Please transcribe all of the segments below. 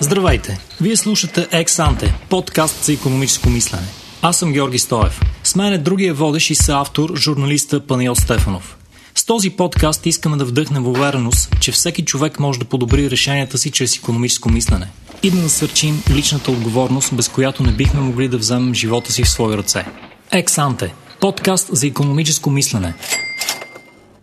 Здравейте! Вие слушате Ексанте, подкаст за економическо мислене. Аз съм Георги Стоев. С мен е другия водещ и съавтор, журналиста Паниел Стефанов. С този подкаст искаме да вдъхнем увереност, че всеки човек може да подобри решенията си чрез економическо мислене и да насърчим личната отговорност, без която не бихме могли да вземем живота си в свои ръце. Ексанте – подкаст за економическо мислене.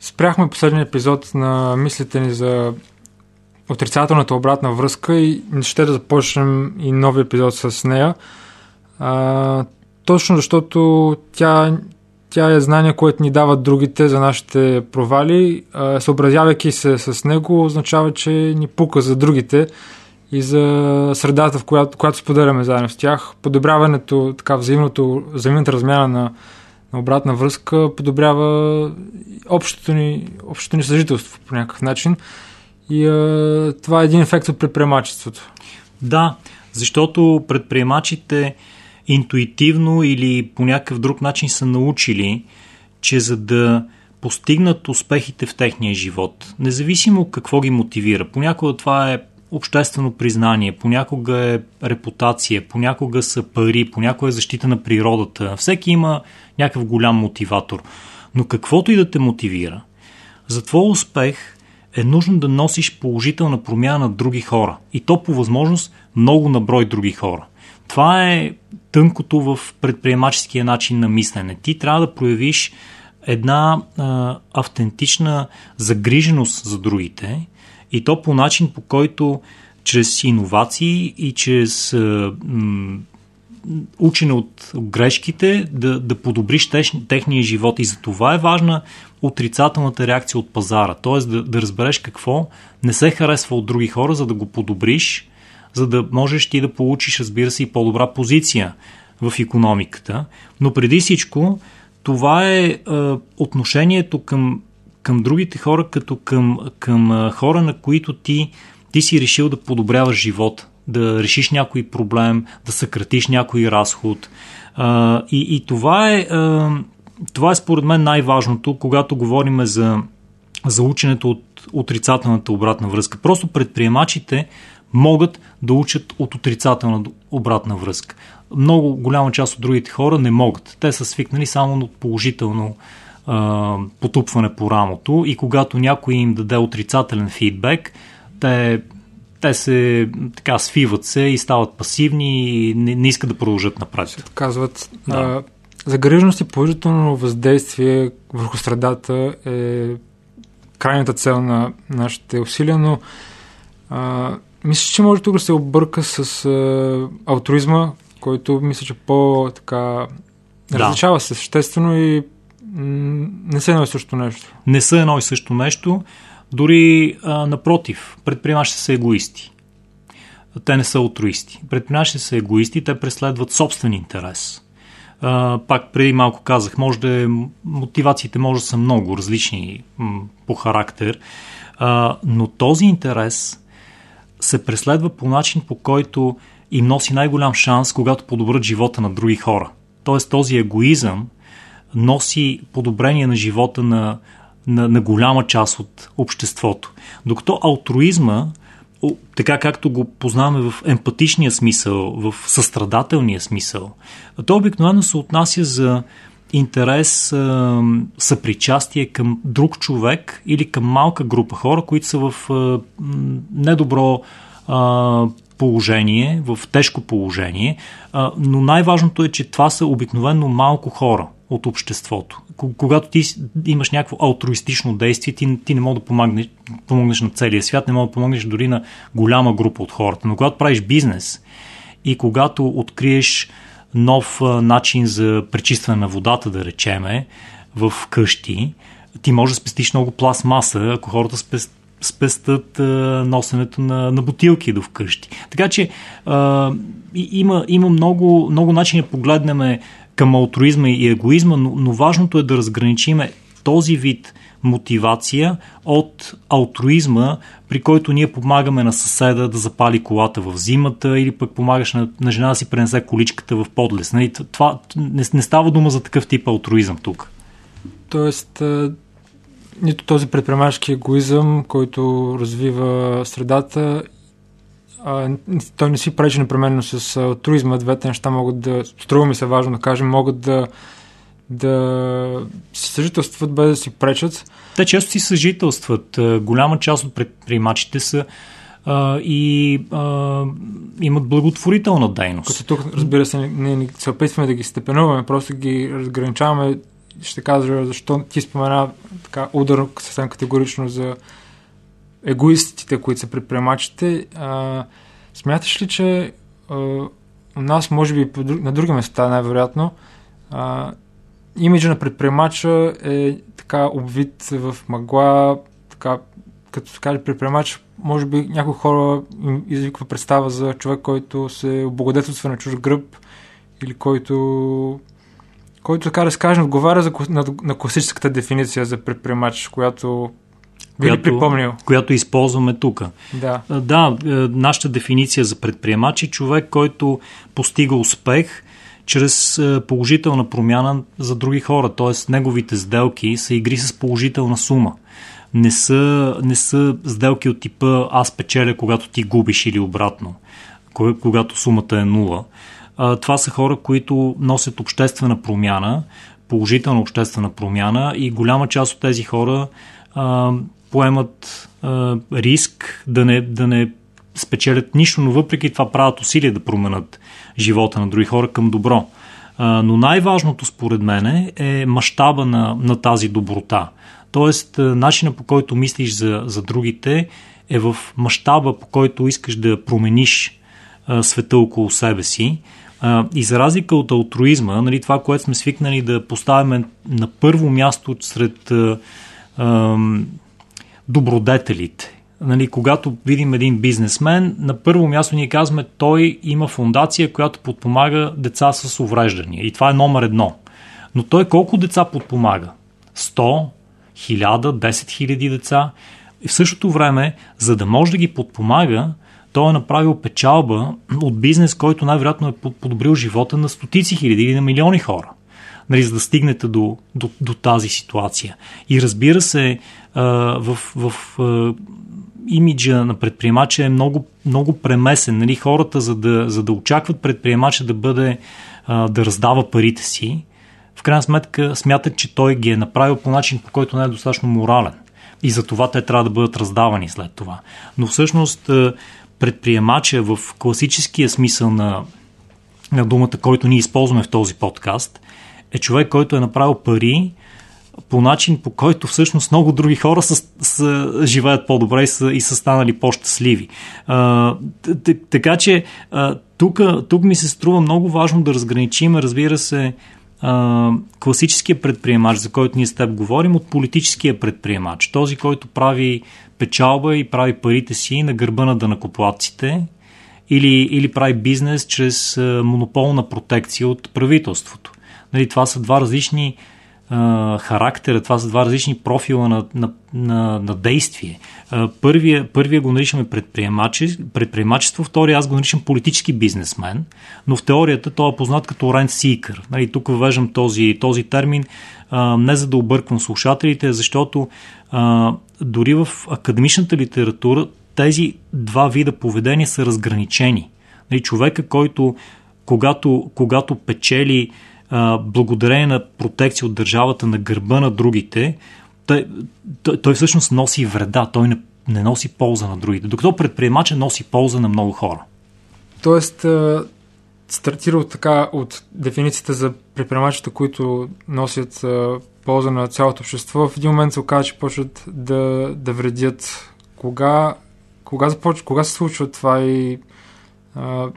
Спряхме последния епизод на мислите ни за отрицателната обратна връзка и ще да започнем и нови епизод с нея. А, точно защото тя, тя е знание, което ни дават другите за нашите провали. А, съобразявайки се с него, означава, че ни пука за другите и за средата, в която, която споделяме заедно с тях. Подобряването, така взаимното, взаимната размяна на, на обратна връзка подобрява общото ни, общото ни съжителство по някакъв начин. И а, това е един ефект от предприемачеството. Да, защото предприемачите интуитивно или по някакъв друг начин са научили, че за да постигнат успехите в техния живот, независимо какво ги мотивира, понякога това е обществено признание, понякога е репутация, понякога са пари, понякога е защита на природата. Всеки има някакъв голям мотиватор. Но каквото и да те мотивира, за твой успех е нужно да носиш положителна промяна на други хора. И то по възможност много на брой други хора. Това е тънкото в предприемаческия начин на мислене. Ти трябва да проявиш една а, автентична загриженост за другите и то по начин, по който чрез иновации и чрез а, м, учене от грешките да, да подобриш тех, техния живот. И за това е важна отрицателната реакция от пазара. Т.е. Да, да разбереш какво не се харесва от други хора, за да го подобриш, за да можеш ти да получиш, разбира се, и по-добра позиция в економиката. Но преди всичко, това е, е отношението към, към другите хора, като към, към хора, на които ти, ти си решил да подобряваш живота да решиш някой проблем, да съкратиш някой разход. И, и това е. Това е според мен най-важното, когато говорим за, за ученето от отрицателната обратна връзка. Просто предприемачите могат да учат от отрицателна обратна връзка. Много голяма част от другите хора не могат. Те са свикнали само от положително а, потупване по рамото и когато някой им даде отрицателен фидбек, те те се така свиват се и стават пасивни и не, не искат да продължат напред. Казват, да. а, загриженост и положително въздействие върху средата е крайната цел на нашите усилия, но а, мисля, че може тук да се обърка с а, алтруизма, който мисля, че по-така да. различава се съществено и м- не са едно и също нещо. Не са едно и също нещо. Дори а, напротив, предприемачите са егоисти. Те не са алтруисти. Предприемачите са егоисти, те преследват собствен интерес. А, пак преди малко казах, може да е, мотивациите може да са много различни м, по характер, а, но този интерес се преследва по начин, по който им носи най-голям шанс, когато подобрят живота на други хора. Тоест този егоизъм носи подобрение на живота на на, на голяма част от обществото. Докато алтруизма, така както го познаваме в емпатичния смисъл, в състрадателния смисъл, то обикновено се отнася за интерес, съпричастие към друг човек или към малка група хора, които са в недобро положение, в тежко положение, но най-важното е, че това са обикновено малко хора от обществото. Когато ти имаш някакво алтруистично действие, ти, ти не можеш да помогнеш, помогнеш на целия свят, не можеш да помогнеш дори на голяма група от хората. Но когато правиш бизнес и когато откриеш нов начин за пречистване на водата, да речеме, в къщи, ти можеш да спестиш много пластмаса, ако хората спестят спестат а, носенето на, на бутилки до вкъщи. Така че а, има, има много, много начини да погледнем към алтруизма и егоизма, но, но важното е да разграничиме този вид мотивация от алтруизма, при който ние помагаме на съседа да запали колата в зимата или пък помагаш на, на жена да си пренесе количката в подлес. Нали? Това не, не става дума за такъв тип алтруизъм тук. Тоест, нито този предприемачески егоизъм, който развива средата, а, той не си пречи непременно с а, туризма. Двете неща могат да, струва ми се важно да кажем, могат да, да си съжителстват без да си пречат. Те често си съжителстват. Голяма част от предприемачите са а, и а, имат благотворителна дейност. Като тук, разбира се, не, не се опитваме да ги степенуваме, просто ги разграничаваме. Ще кажа защо ти спомена така удар съвсем категорично за егоистите, които са предприемачите. А, смяташ ли, че а, у нас, може би на други места, най-вероятно, а, имиджа на предприемача е така обвит в мъгла, така, като се каже предприемач, може би някои хора им извиква представа за човек, който се облагодетелства на чуж гръб или който който, така да отговаря за, на, на класическата дефиниция за предприемач, която ли припомнил? Която използваме тук. Да. Да, е, нашата дефиниция за предприемач е човек, който постига успех чрез е, положителна промяна за други хора. Т.е. неговите сделки са игри с положителна сума. Не са, не са сделки от типа аз печеля, когато ти губиш или обратно, когато сумата е нула. Това са хора, които носят обществена промяна, положителна обществена промяна и голяма част от тези хора поемат а, риск да не, да не спечелят нищо, но въпреки това правят усилия да променят живота на други хора към добро. А, но най-важното според мен е мащаба на, на тази доброта. Тоест, начина по който мислиш за, за другите е в мащаба по който искаш да промениш а, света около себе си. А, и за разлика от алтруизма, нали, това, което сме свикнали да поставяме на първо място сред а, добродетелите. Нали, когато видим един бизнесмен, на първо място ние казваме, той има фундация, която подпомага деца с увреждания. И това е номер едно. Но той колко деца подпомага? 100, 1000, 10 хиляди деца. И в същото време, за да може да ги подпомага, той е направил печалба от бизнес, който най-вероятно е подобрил живота на стотици хиляди или на милиони хора нали, за да стигнете до, до, до тази ситуация. И разбира се, в, в а, имиджа на предприемача е много, много премесен. Нали, хората, за да, за да очакват предприемача да бъде да раздава парите си, в крайна сметка смятат, че той ги е направил по начин, по който не е достатъчно морален. И за това те трябва да бъдат раздавани след това. Но всъщност предприемача в класическия смисъл на, на думата, който ние използваме в този подкаст, е човек, който е направил пари по начин, по който всъщност много други хора са, са, живеят по-добре и са, и са станали по-щастливи. А, така че тук, тук ми се струва много важно да разграничим, разбира се, а, класическия предприемач, за който ние с теб говорим, от политическия предприемач. Този, който прави печалба и прави парите си на гърба на дънакоплатците или, или прави бизнес чрез монополна протекция от правителството. Нали, това са два различни характера, това са два различни профила на, на, на, на действие. А, първия, първия го наричаме предприемачество, втория аз го наричам политически бизнесмен, но в теорията той е познат като рент сикър. Нали, тук въвеждам този, този термин не за да обърквам слушателите, защото дори в академичната литература тези два вида поведения са разграничени. Нали, човека, който когато, когато печели а, благодарение на протекция от държавата на гърба на другите, той, той, той всъщност носи вреда, той не, не носи полза на другите, докато предприемача носи полза на много хора. Тоест, стартира от така от дефиницията за предприемачите, които носят полза на цялото общество, в един момент се оказа, че почват да, да вредят. Кога, кога, започва, кога се случва това и а,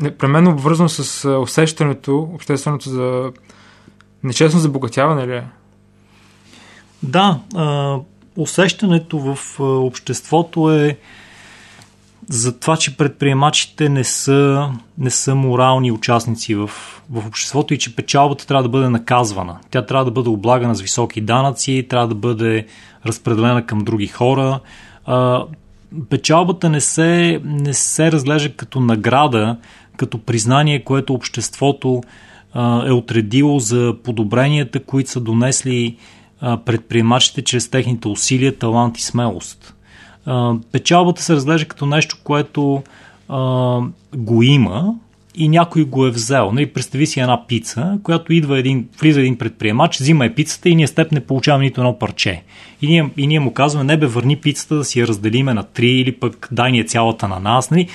непременно обвързано с усещането, общественото за нечестно забогатяване ли е? Да, а, усещането в обществото е за това, че предприемачите не са, не са морални участници в, в обществото и че печалбата трябва да бъде наказвана. Тя трябва да бъде облагана с високи данъци, трябва да бъде разпределена към други хора. А, печалбата не се, не се разглежда като награда, като признание, което обществото е отредило за подобренията, които са донесли предприемачите чрез техните усилия, талант и смелост. Печалбата се разглежда като нещо, което го има и някой го е взел. Нали, представи си една пица, която идва един, влиза един предприемач, взима е пицата и ние с теб не получаваме нито едно парче. И ние, и ние му казваме, не бе, върни пицата да си я разделиме на три или пък дай ни е цялата на нас. Нали?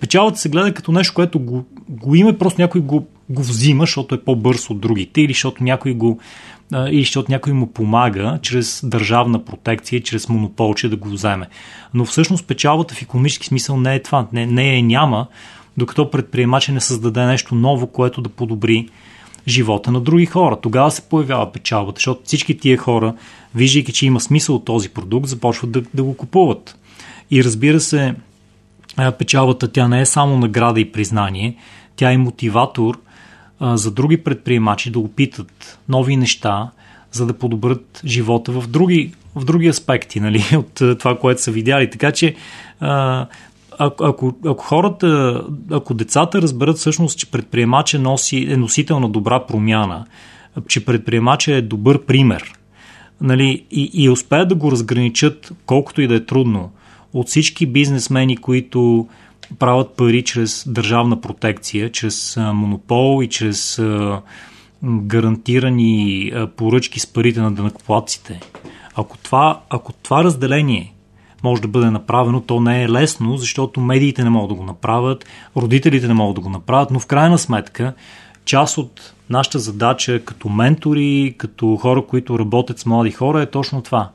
Печалата се гледа като нещо, което го, го има, просто някой го, го взима, защото е по-бърз от другите или защото някой го или защото някой му помага чрез държавна протекция, чрез монополче да го вземе. Но всъщност печалбата в економически смисъл не е това. Не, не е няма, докато предприемача не създаде нещо ново, което да подобри живота на други хора. Тогава се появява печалбата, защото всички тия хора, виждайки, че има смисъл от този продукт, започват да, да го купуват. И разбира се, печалбата тя не е само награда и признание, тя е мотиватор а, за други предприемачи да опитат нови неща, за да подобрят живота в други, в други аспекти нали, от това, което са видяли. Така че а, ако, ако, ако хората, ако децата разберат всъщност, че предприемача носи, е носител на добра промяна, че предприемача е добър пример, нали, и, и успеят да го разграничат, колкото и да е трудно, от всички бизнесмени, които правят пари чрез държавна протекция, чрез монопол и чрез гарантирани поръчки с парите на дънакоплатците. Ако това, ако това разделение може да бъде направено. То не е лесно, защото медиите не могат да го направят, родителите не могат да го направят, но в крайна сметка част от нашата задача като ментори, като хора, които работят с млади хора е точно това.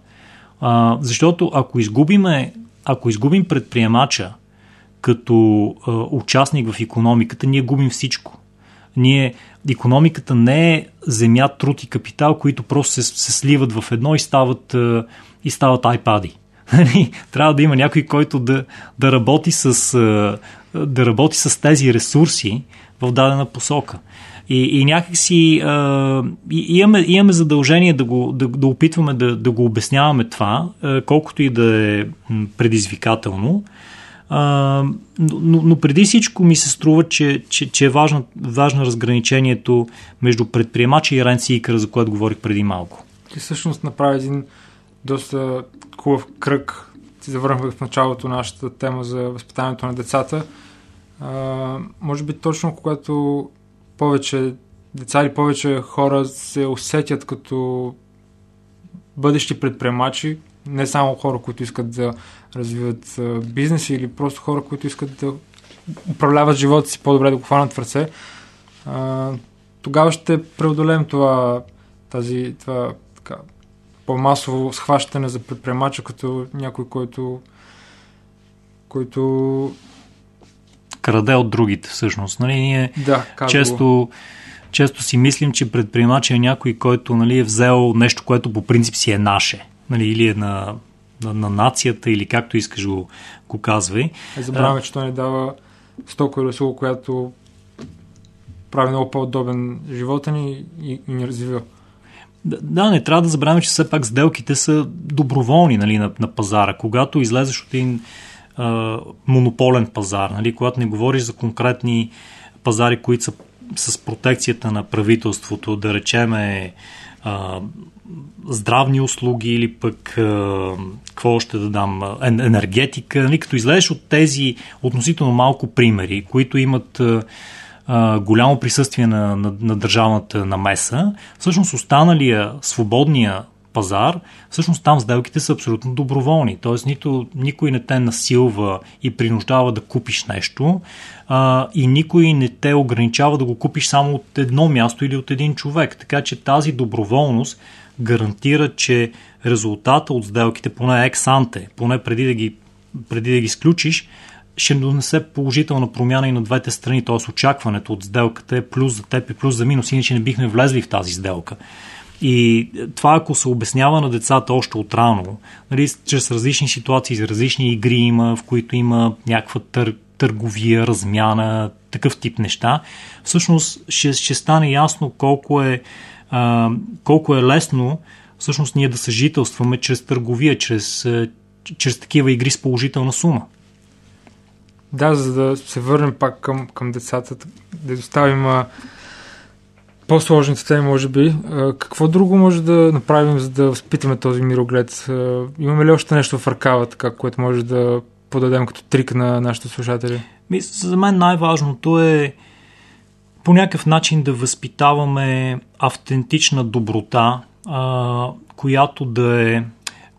А, защото ако изгубиме, ако изгубим предприемача като а, участник в економиката, ние губим всичко. Ние, економиката не е земя, труд и капитал, които просто се, се сливат в едно и стават, а, и стават айпади. Нали, трябва да има някой, който да, да, работи с, да работи с тези ресурси в дадена посока. И, и някакси а, и, имаме, имаме задължение да, го, да, да опитваме да, да го обясняваме това, а, колкото и да е предизвикателно. А, но, но преди всичко ми се струва, че, че, че е важно, важно разграничението между предприемача и ренсийкъра, за което говорих преди малко. Ти всъщност направи един доста хубав кръг. Ти завърнахме в началото нашата тема за възпитанието на децата. А, може би точно когато повече деца или повече хора се усетят като бъдещи предприемачи, не само хора, които искат да развиват бизнеси или просто хора, които искат да управляват живота си по-добре, да го хванат в ръце, тогава ще преодолеем това, тази, това така, по-масово схващане за предприемача като някой, който който краде от другите всъщност. Нали, ние да, често, често си мислим, че предприемач е някой, който нали, е взел нещо, което по принцип си е наше. Нали, или е на, на, на нацията, или както искаш го, го казвай. Е, забравяме, че той ни дава стока или услуга, която прави много по-удобен живота ни и, и ни развива. Да, не трябва да забравяме, че все пак сделките са доброволни нали, на, на пазара. Когато излезеш от един а, монополен пазар, нали, когато не говориш за конкретни пазари, които са с протекцията на правителството, да речеме а, здравни услуги или пък а, какво още да дам, енергетика, нали, като излезеш от тези относително малко примери, които имат а, голямо присъствие на, на, на държавната намеса, всъщност останалия свободния пазар, всъщност там сделките са абсолютно доброволни. Тоест нито, никой не те насилва и принуждава да купиш нещо а, и никой не те ограничава да го купиш само от едно място или от един човек. Така че тази доброволност гарантира, че резултата от сделките, поне ексанте, поне преди да ги, преди да ги сключиш, ще донесе положителна промяна и на двете страни, т.е. очакването от сделката е плюс за теб и плюс за минус, иначе не бихме влезли в тази сделка. И това, ако се обяснява на децата още от рано, нали, чрез различни ситуации, различни игри има, в които има някаква тър, търговия, размяна, такъв тип неща, всъщност ще, ще стане ясно колко е, а, колко е лесно всъщност ние да съжителстваме чрез търговия, чрез, чрез такива игри с положителна сума. Да, за да се върнем пак към, към децата, да доставим по-сложните теми, може би. Какво друго може да направим, за да възпитаме този мироглед? Имаме ли още нещо в ръкава, така, което може да подадем като трик на нашите слушатели? За мен най-важното е по някакъв начин да възпитаваме автентична доброта, която да е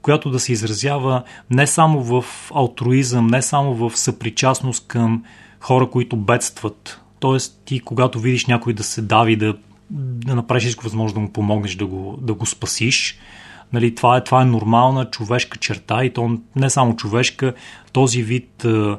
която да се изразява не само в алтруизъм, не само в съпричастност към хора, които бедстват. Тоест, ти, когато видиш някой да се дави, да, да направиш всичко възможно да му помогнеш да го, да го спасиш, нали, това, е, това е нормална човешка черта и то не само човешка, този вид а,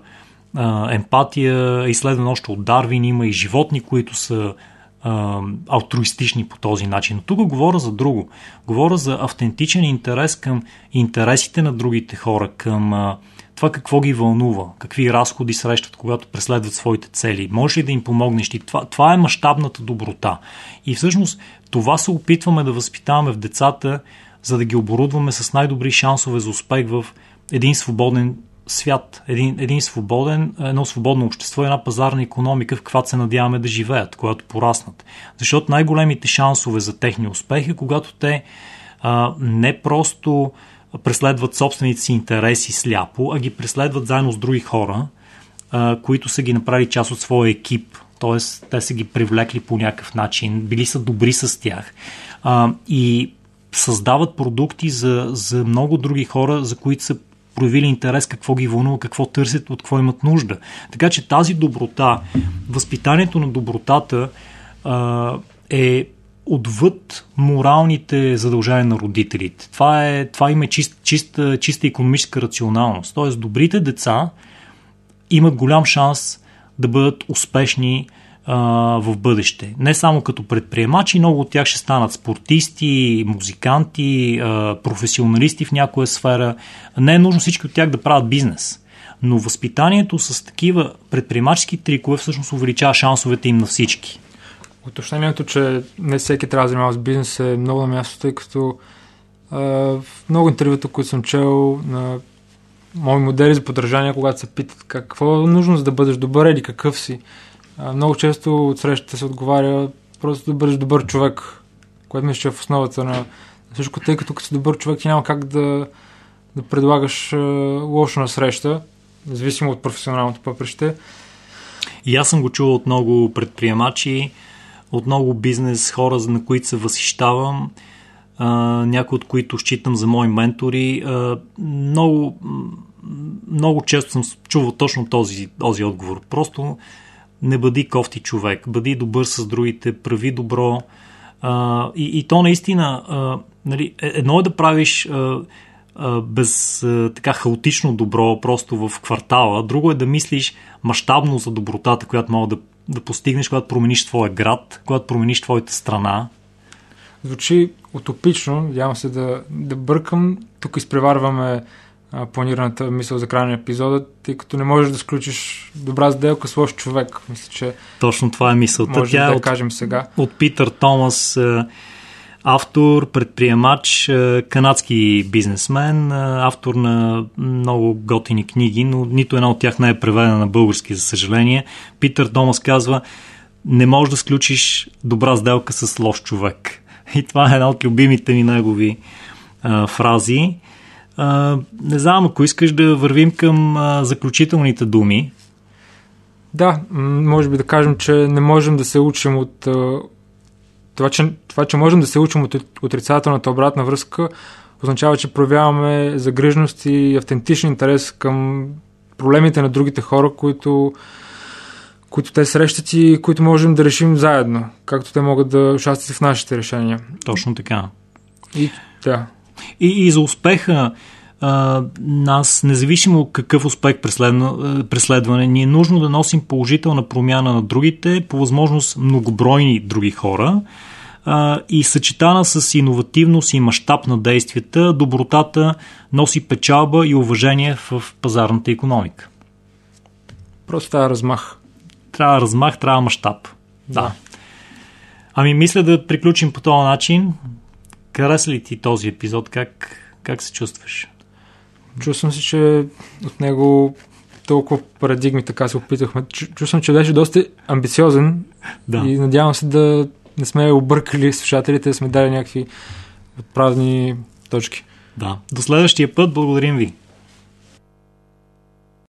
а, емпатия, изследван още от Дарвин, има и животни, които са а, алтруистични по този начин. Но тук говоря за друго. Говоря за автентичен интерес към интересите на другите хора, към а, това какво ги вълнува, какви разходи срещат, когато преследват своите цели. Може ли да им помогнеш ти? Това, това е мащабната доброта. И всъщност това се опитваме да възпитаваме в децата, за да ги оборудваме с най-добри шансове за успех в един свободен свят, един, един свободен, едно свободно общество, една пазарна економика, в каквато се надяваме да живеят, когато пораснат. Защото най-големите шансове за техния успех е когато те а, не просто преследват собствените си интереси сляпо, а ги преследват заедно с други хора, които са ги направили част от своя екип. Т.е. те са ги привлекли по някакъв начин, били са добри с тях. И създават продукти за, за много други хора, за които са проявили интерес какво ги вълнува, какво търсят, от какво имат нужда. Така че тази доброта, възпитанието на добротата е отвъд моралните задължения на родителите. Това, е, това има чист, чиста, чиста економическа рационалност. Тоест, добрите деца имат голям шанс да бъдат успешни а, в бъдеще. Не само като предприемачи, много от тях ще станат спортисти, музиканти, а, професионалисти в някоя сфера. Не е нужно всички от тях да правят бизнес. Но възпитанието с такива предприемачески трикове всъщност увеличава шансовете им на всички. Уточнението, че не всеки трябва да занимава с бизнес е много на място, тъй като а, в много интервюта, които съм чел на мои модели за подражание, когато се питат какво е нужно за да бъдеш добър или какъв си, а, много често от срещата се отговаря просто да бъдеш добър човек, което мисля, че е в основата на всичко, тъй като като си добър човек ти няма как да, да предлагаш а, лошо на среща, независимо от професионалното пъпреще. И аз съм го чувал от много предприемачи, от много бизнес хора, на които се възхищавам, някои от които считам за мои ментори. Много, много често съм чувал точно този, този отговор. Просто не бъди кофти човек, бъди добър с другите, прави добро. И, и то наистина, нали, е, едно е да правиш без така хаотично добро просто в квартала, друго е да мислиш мащабно за добротата, която мога да, да постигнеш, когато промениш твоя град, когато промениш твоята страна. Звучи утопично, надявам се да, да бъркам. Тук изпреварваме планираната мисъл за края на епизода, тъй като не можеш да сключиш добра сделка с лош човек. Мисля, че Точно това е мисълта. Може Тя да е от, кажем сега. От Питър Томас, е, автор, предприемач, е, канадски бизнесмен, е, автор на много готини книги, но нито една от тях не е преведена на български, за съжаление. Питър Томас казва, не можеш да сключиш добра сделка с лош човек. И това е една от любимите ми негови а, фрази. А, не знам, ако искаш да вървим към а, заключителните думи. Да, може би да кажем, че не можем да се учим от това, че, това, че можем да се учим от отрицателната обратна връзка, означава, че проявяваме загрижност и автентичен интерес към проблемите на другите хора, които, които те срещат и които можем да решим заедно, както те могат да участват в нашите решения. Точно така. И, да. И, и за успеха а, нас, независимо какъв успех преследва, преследване, ни е нужно да носим положителна промяна на другите, по възможност многобройни други хора а, и съчетана с иновативност и мащаб на действията, добротата носи печалба и уважение в пазарната економика. Просто трябва размах. Трябва размах, трябва мащаб. Да. да. Ами мисля да приключим по този начин. Хареса ли ти този епизод? Как, как се чувстваш? Чувствам се, че от него толкова парадигми така се опитахме. Чувствам, че беше доста амбициозен да. и надявам се да не сме объркали слушателите, да сме дали някакви отправни точки. Да. До следващия път. Благодарим ви.